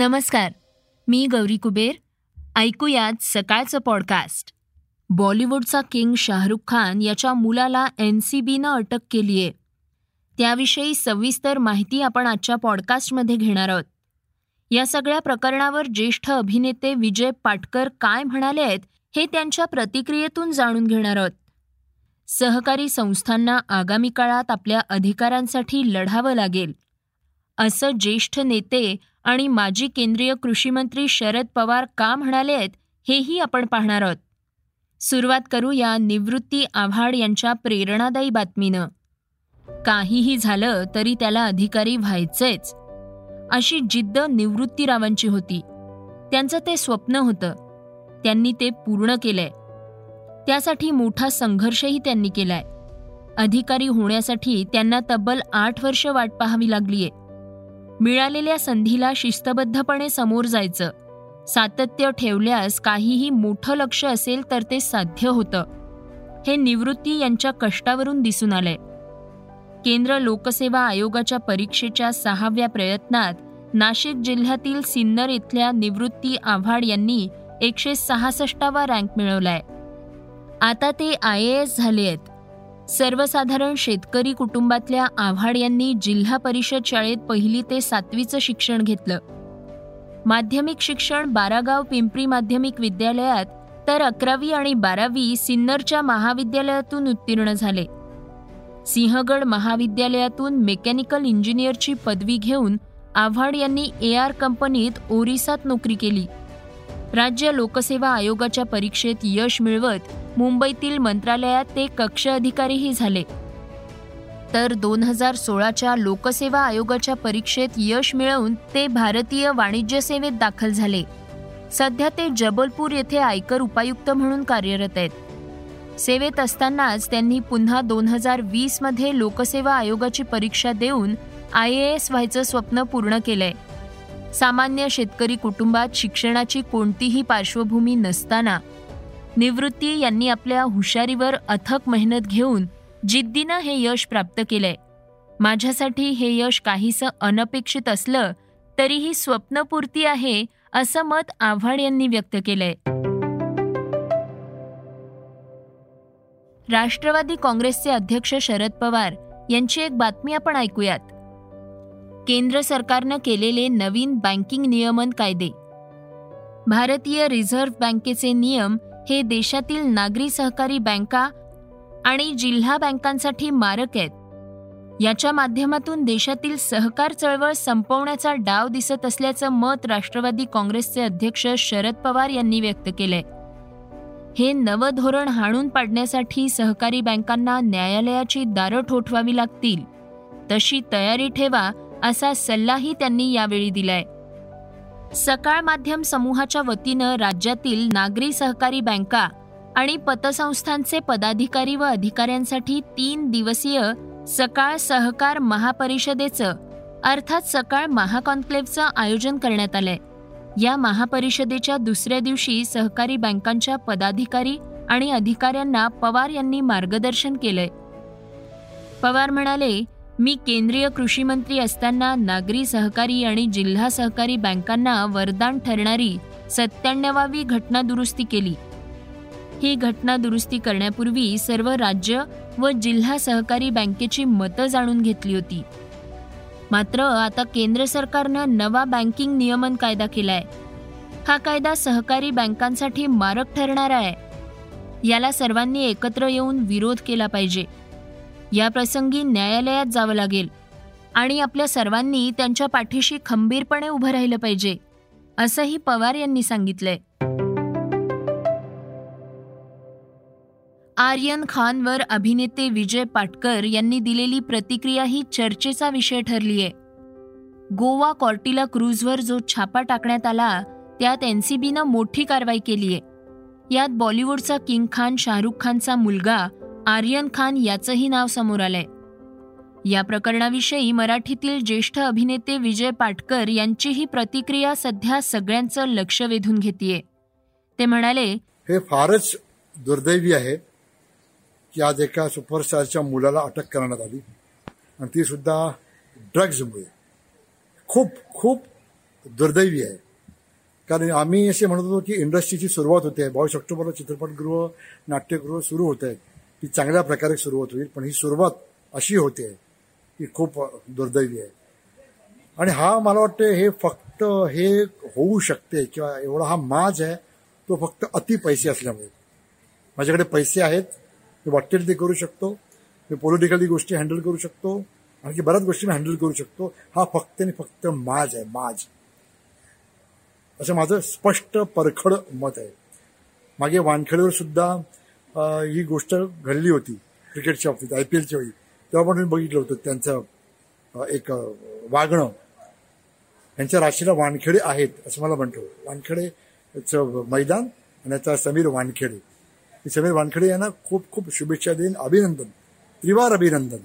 नमस्कार. मी गौरी कुबेर. ऐकूयात सकाळचं पॉडकास्ट बॉलिवूडचा किंग शाहरुख खान याच्या मुलाला एन सी बीनं अटक केली आहे त्याविषयी सविस्तर माहिती आपण आजच्या पॉडकास्टमध्ये घेणार आहोत. या सगळ्या प्रकरणावर ज्येष्ठ अभिनेते विजय पाटकर काय म्हणाले आहेत हे त्यांच्या प्रतिक्रियेतून जाणून घेणार आहोत. सहकारी संस्थांना आगामी काळात आपल्या अधिकारांसाठी लढावं लागेल. असं ज्येष्ठ नेते आणि माजी केंद्रीय कृषीमंत्री शरद पवार का म्हणाले आहेत हेही आपण पाहणार आहोत. सुरुवात करू या निवृत्ती आव्हाड यांच्या प्रेरणादायी बातमीनं. काहीही झालं तरी त्याला अधिकारी व्हायचंच. अशी जिद्द निवृत्तीरावांची होती. त्यांचं ते स्वप्न होतं. त्यांनी ते पूर्ण केलंय. त्यासाठी मोठा संघर्षही त्यांनी केलाय. अधिकारी होण्यासाठी त्यांना तब्बल आठ वर्ष वाट पाहावी लागलीय. मिळालेल्या संधीला शिस्तबद्धपणे समोर जायचं. सातत्य ठेवल्यास काहीही मोठं लक्ष असेल तर ते साध्य होतं. हे निवृत्ती यांच्या कष्टावरून दिसून आलंय. केंद्र लोकसेवा आयोगाच्या परीक्षेच्या सहाव्या प्रयत्नात नाशिक जिल्ह्यातील सिन्नर इथल्या निवृत्ती आव्हाड यांनी एकशे सहासष्टावा रँक मिळवलाय. आता ते आय ए एस झाले आहेत. सर्वसाधारण शेतकरी कुटुंबातल्या आव्हाड यांनी जिल्हा परिषद शाळेत पहिली ते सातवीचं शिक्षण घेतलं. माध्यमिक शिक्षण बारागाव पिंपरी माध्यमिक विद्यालयात तर अकरावी आणि बारावी सिन्नरच्या महाविद्यालयातून उत्तीर्ण झाले. सिंहगड महाविद्यालयातून मेकॅनिकल इंजिनियरची पदवी घेऊन आव्हाड यांनी ए आर कंपनीत ओरिसात नोकरी केली. राज्य लोकसेवा आयोगाच्या परीक्षेत यश मिळवत मुंबईतील मंत्रालयात ते कक्ष अधिकारीही झाले. तर दोन हजार सोळाच्या लोकसेवा आयोगाच्या परीक्षेत यश मिळवून ते भारतीय वाणिज्य सेवेत दाखल झाले. सध्या ते जबलपूर येथे आयकर उपायुक्त म्हणून कार्यरत आहेत. सेवेत असतानाच त्यांनी पुन्हा दोन हजार वीसमध्ये लोकसेवा आयोगाची परीक्षा देऊन आय ए एस व्हायचं स्वप्न पूर्ण केलंय. सामान्य शेतकरी कुटुंबात शिक्षणाची कोणतीही पार्श्वभूमी नसताना निवृत्ती यांनी आपल्या हुशारीवर अथक मेहनत घेऊन जिद्दीनं हे यश प्राप्त केलंय. माझ्यासाठी हे यश काहीसं अनपेक्षित असलं तरीही स्वप्नपूर्ती आहे असं मत आव्हाड यांनी व्यक्त केलंय. राष्ट्रवादी काँग्रेसचे अध्यक्ष शरद पवार यांची एक बातमी आपण ऐकूयात. केंद्र सरकारनं केलेले नवीन बँकिंग नियमन कायदे. भारतीय रिझर्व्ह बँकेचे नियम हे देशातील नागरी सहकारी बँका आणि जिल्हा बँकांसाठी मारक आहेत. याच्या माध्यमातून देशातील सहकार चळवळ संपवण्याचा डाव दिसत असल्याचं मत राष्ट्रवादी काँग्रेसचे अध्यक्ष शरद पवार यांनी व्यक्त केलंय. हे नवं धोरण हाणून पाडण्यासाठी सहकारी बँकांना न्यायालयाची दारं ठोठवावी लागतील. तशी तयारी ठेवा असा सल्लाही त्यांनी यावेळी दिलाय. सकाळ माध्यम समूहाच्या वतीनं राज्यातील नागरी सहकारी बँका आणि पतसंस्थांचे पदाधिकारी व अधिकाऱ्यांसाठी तीन दिवसीय सकाळ सहकार महापरिषदेचं अर्थात सकाळ महाकॉन्क्लेव्हचं आयोजन करण्यात आलंय. या महापरिषदेच्या दुसऱ्या दिवशी सहकारी बँकांच्या पदाधिकारी आणि अधिकाऱ्यांना पवार यांनी मार्गदर्शन केलंय. पवार म्हणाले मी केंद्रीय कृषी मंत्री असताना नागरी सहकारी आणि जिल्हा सहकारी बँकांना वरदान ठरणारी सत्त्याण्णवावी घटना दुरुस्ती केली. ही घटना दुरुस्ती करण्यापूर्वी सर्व राज्य व जिल्हा सहकारी बँकेची मतं जाणून घेतली होती. मात्र आता केंद्र सरकारनं नवा बँकिंग नियमन कायदा केलाय. हा कायदा सहकारी बँकांसाठी मारक ठरणारा आहे. याला सर्वांनी एकत्र येऊन विरोध केला पाहिजे. या प्रसंगी न्यायालयात जावं लागेल. आणि आपल्या सर्वांनी त्यांच्या पाठीशी खंबीरपणे उभं राहिलं पाहिजे असंही पवार यांनी सांगितलंय. आर्यन खानवर अभिनेते विजय पाटकर यांनी दिलेली प्रतिक्रिया ही चर्चेचा विषय ठरलीय. गोवा कॉर्टिला क्रूजवर जो छापा टाकण्यात आला त्यात एनसीबीनं मोठी कारवाई केलीय. यात बॉलिवूडचा किंग खान शाहरुख खानचा मुलगा आर्यन खान याचंही नाव समोर आलंय. या प्रकरणाविषयी मराठीतील ज्येष्ठ अभिनेते विजय पाटकर यांची ही प्रतिक्रिया सध्या सगळ्यांचं लक्ष वेधून घेतीये. ते म्हणाले हे फारच दुर्दैवी आहे की आज एका सुपरस्टारच्या मुलाला अटक करण्यात आली. आणि ती सुद्धा ड्रग्जमुळे खूप खूप दुर्दैवी आहे. कारण आम्ही असे म्हणत होतो की इंडस्ट्रीची सुरुवात होते. बावीस ऑक्टोबरला चित्रपटगृह नाट्यगृह सुरू होत आहे ती चांगल्या प्रकारे सुरुवात होईल. पण ही सुरुवात अशी होते की खूप दुर्दैवी आहे. आणि हा मला वाटतं हे फक्त हे होऊ शकते किंवा एवढा हा माज आहे तो फक्त अति पैसे असल्यामुळे. माझ्याकडे पैसे आहेत मी वाटेल ते करू शकतो मी पॉलिटिकली गोष्टी हँडल करू शकतो आणखी बऱ्याच गोष्टी मी हँडल करू शकतो. हा फक्त आणि फक्त माज आहे माज. असं माझं स्पष्ट परखड मत आहे. मागे वानखेडेवर सुद्धा ही गोष्ट घडली होती क्रिकेटच्या बाबतीत आय पी एलच्या वेळी. तेव्हा पण मी बघितलं होतं त्यांचं एक वागणं. यांच्या राशीला वानखेडे आहेत असं मला म्हणतो वानखेडेचं मैदान आणि याचा समीर वानखेडे. समीर वानखेडे यांना खूप खूप शुभेच्छा देईन अभिनंदन त्रिवार अभिनंदन.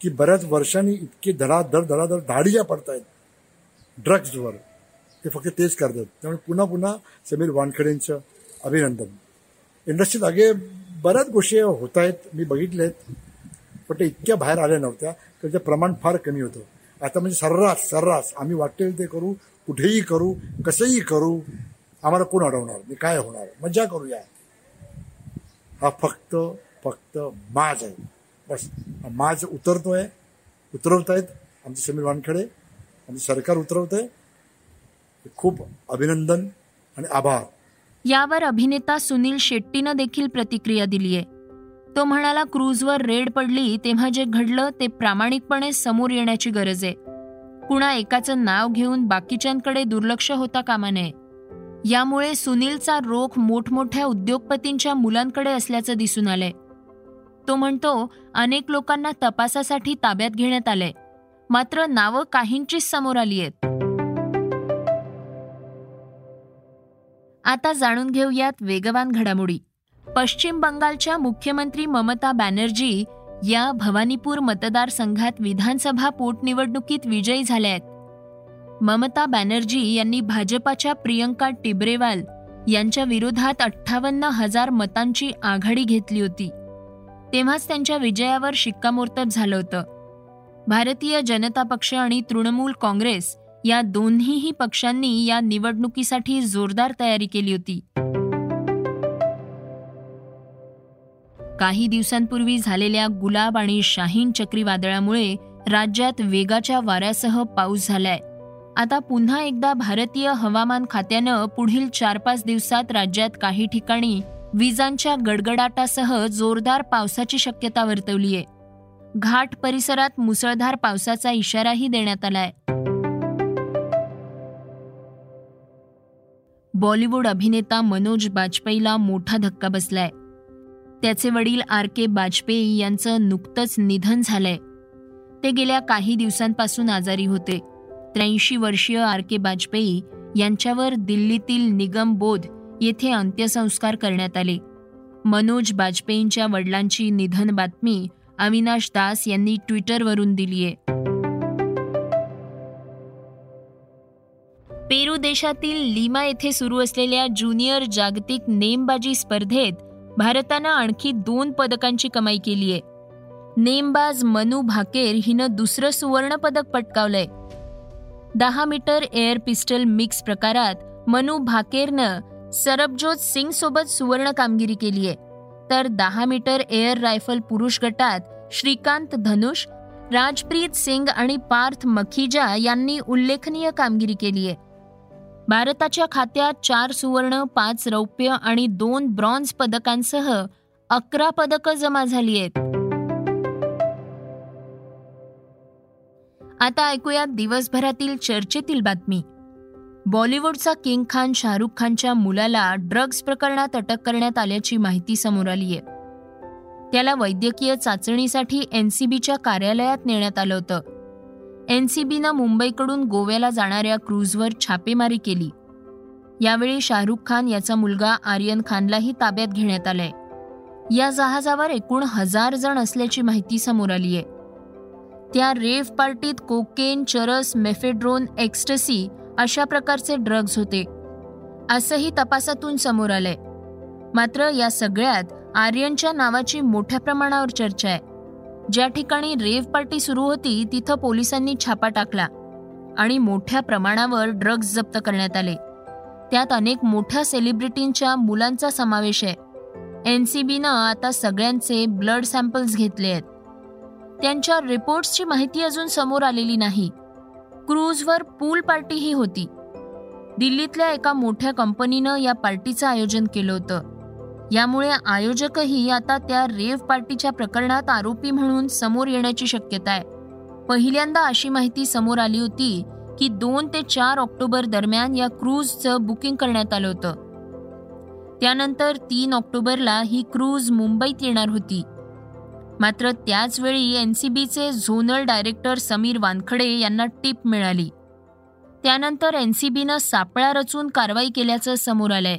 की बऱ्याच वर्षांनी इतके धडाधड धडाधड धाडी पडतायत. ड्रग्जवर ते फक्त तेच करतात. त्यामुळे पुन्हा पुन्हा समीर वानखेडेंचं अभिनंदन. इंडस्ट्रीत आगे बऱ्याच गोष्टी होत आहेत मी बघितल्या आहेत पण ते इतक्या बाहेर आल्या नव्हत्या त्याचं प्रमाण फार कमी होतं. आता म्हणजे सर्रास सर्रास आम्ही वाटेल ते करू कुठेही करू कसंही करू आम्हाला कोण अडवणार? मी काय होणार? मजा करूया. हा फक्त फक्त माज आहे. बस. माज उतरतोय उतरवत आहेत आमचे समीर वानखेडे आमचं सरकार उतरवत आहे खूप अभिनंदन आणि आभार. यावर अभिनेता सुनील शेट्टीनं देखील प्रतिक्रिया दिलीय. तो म्हणाला क्रूजवर रेड पडली तेव्हा जे घडलं ते प्रामाणिकपणे समोर येण्याची गरज आहे. कुणा एकाचं नाव घेऊन बाकीच्यांकडे दुर्लक्ष होता कामा नये. यामुळे सुनीलचा रोख मोठमोठ्या उद्योगपतींच्या मुलांकडे असल्याचं दिसून आलंय. तो म्हणतो अनेक लोकांना तपासासाठी ताब्यात घेण्यात आलंय. मात्र नावं काहींचीच समोर आली आहेत. आता जाणून घेऊयात वेगवान घडामोडी. पश्चिम बंगालच्या मुख्यमंत्री ममता बॅनर्जी या भवानीपूर मतदारसंघात विधानसभा पोटनिवडणुकीत विजयी झाल्या आहेत. ममता बॅनर्जी यांनी भाजपाच्या प्रियंका टिब्रेवाल यांच्या विरोधात अठ्ठावन्न हजार मतांची आघाडी घेतली होती. तेव्हाच त्यांच्या विजयावर शिक्कामोर्तब झालं होतं. भारतीय जनता पक्ष आणि तृणमूल काँग्रेस या दोन्हीही पक्षांनी या निवडणुकीसाठी जोरदार तयारी केली होती. काही दिवसांपूर्वी झालेल्या गुलाब आणि शाहीन चक्रीवादळामुळे राज्यात वेगाच्या वाऱ्यासह पाऊस झालाय. आता पुन्हा एकदा भारतीय हवामान खात्यानं पुढील चार पाच दिवसात राज्यात काही ठिकाणी विजांच्या गडगडाटासह जोरदार पावसाची शक्यता वर्तवलीय. घाट परिसरात मुसळधार पावसाचा इशाराही देण्यात आलाय. बॉलिवूड अभिनेता मनोज बाजपेयीला मोठा धक्का बसलाय. त्याचे वडील आर के बाजपेयी यांचं नुकतंच निधन झालंय. ते गेल्या काही दिवसांपासून आजारी होते. त्र्याऐंशी वर्षीय आर के बाजपेयी यांच्यावर दिल्लीतील निगम बोध येथे अंत्यसंस्कार करण्यात आले. मनोज बाजपेयींच्या वडिलांची निधन बातमी अविनाश दास यांनी ट्विटरवरून दिलीय. पेरू देशातील लिमा येथे सुरू असलेल्या ज्युनियर जागतिक नेमबाजी स्पर्धेत भारतानं आणखी दोन पदकांची कमाई केली आहे. नेमबाज मनु भाकेर हिनं दुसरं सुवर्ण पदक पटकावलंय. दहा मीटर एअर पिस्टल मिक्स प्रकारात मनू भाकेरनं सरबजोत सिंग सोबत सुवर्ण कामगिरी केली आहे. तर दहा मीटर एअर रायफल पुरुष गटात श्रीकांत धनुष राजप्रीत सिंग आणि पार्थ मखीजा यांनी उल्लेखनीय कामगिरी केली आहे. भारताच्या खात्यात चार सुवर्ण पाच रौप्य आणि दोन ब्रॉन्झ पदकांसह अकरा पदकं जमा झाली आहेत आता ऐकूयात दिवसभरातील चर्चेतील बातमी. बॉलिवूडचा किंग खान शाहरुख खानच्या मुलाला ड्रग्ज प्रकरणात अटक करण्यात आल्याची माहिती समोर आली आहे त्याला वैद्यकीय चाचणीसाठी एनसीबीच्या कार्यालयात नेण्यात आलं होतं. एनसीबीनं मुंबईकडून गोव्याला जाणाऱ्या क्रूजवर छापेमारी केली. यावेळी शाहरुख खान याचा मुलगा आर्यन खानलाही ताब्यात घेण्यात आलाय. या जहाजावर एकूण हजार जण असल्याची माहिती समोर आली आहे. त्या रेव पार्टीत कोकेन चरस मेफेड्रोन एक्स्टसी अशा प्रकारचे ड्रग्ज होते. असंही तपासातून समोर आलंय. मात्र या सगळ्यात आर्यनच्या नावाची मोठ्या प्रमाणावर चर्चा आहे. ज्या ठिकाणी रेव पार्टी सुरू होती तिथं पोलिसांनी छापा टाकला आणि मोठ्या प्रमाणावर ड्रग्ज जप्त करण्यात आले. त्यात अनेक मोठ्या सेलिब्रिटींच्या मुलांचा समावेश आहे. एन सी बीनं आता सगळ्यांचे ब्लड सॅम्पल्स घेतले आहेत. त्यांच्या रिपोर्ट्सची माहिती अजून समोर आलेली नाही. क्रूजवर पूल पार्टीही होती. दिल्लीतल्या एका मोठ्या कंपनीनं या पार्टीचं आयोजन केलं होतं. यामुळे आयोजकही आता त्या रेव्ह पार्टीच्या प्रकरणात आरोपी म्हणून समोर येण्याची शक्यता आहे. पहिल्यांदा अशी माहिती समोर आली होती की दोन ते चार ऑक्टोबर दरम्यान या क्रूजचं बुकिंग करण्यात आलं होतं. त्यानंतर तीन ऑक्टोबरला ही क्रूज मुंबईत येणार होती. मात्र त्याचवेळी एन सी बीचे झोनल डायरेक्टर समीर वानखडे यांना टीप मिळाली. त्यानंतर एन सी बीनं सापळा रचून कारवाई केल्याचं समोर आलंय.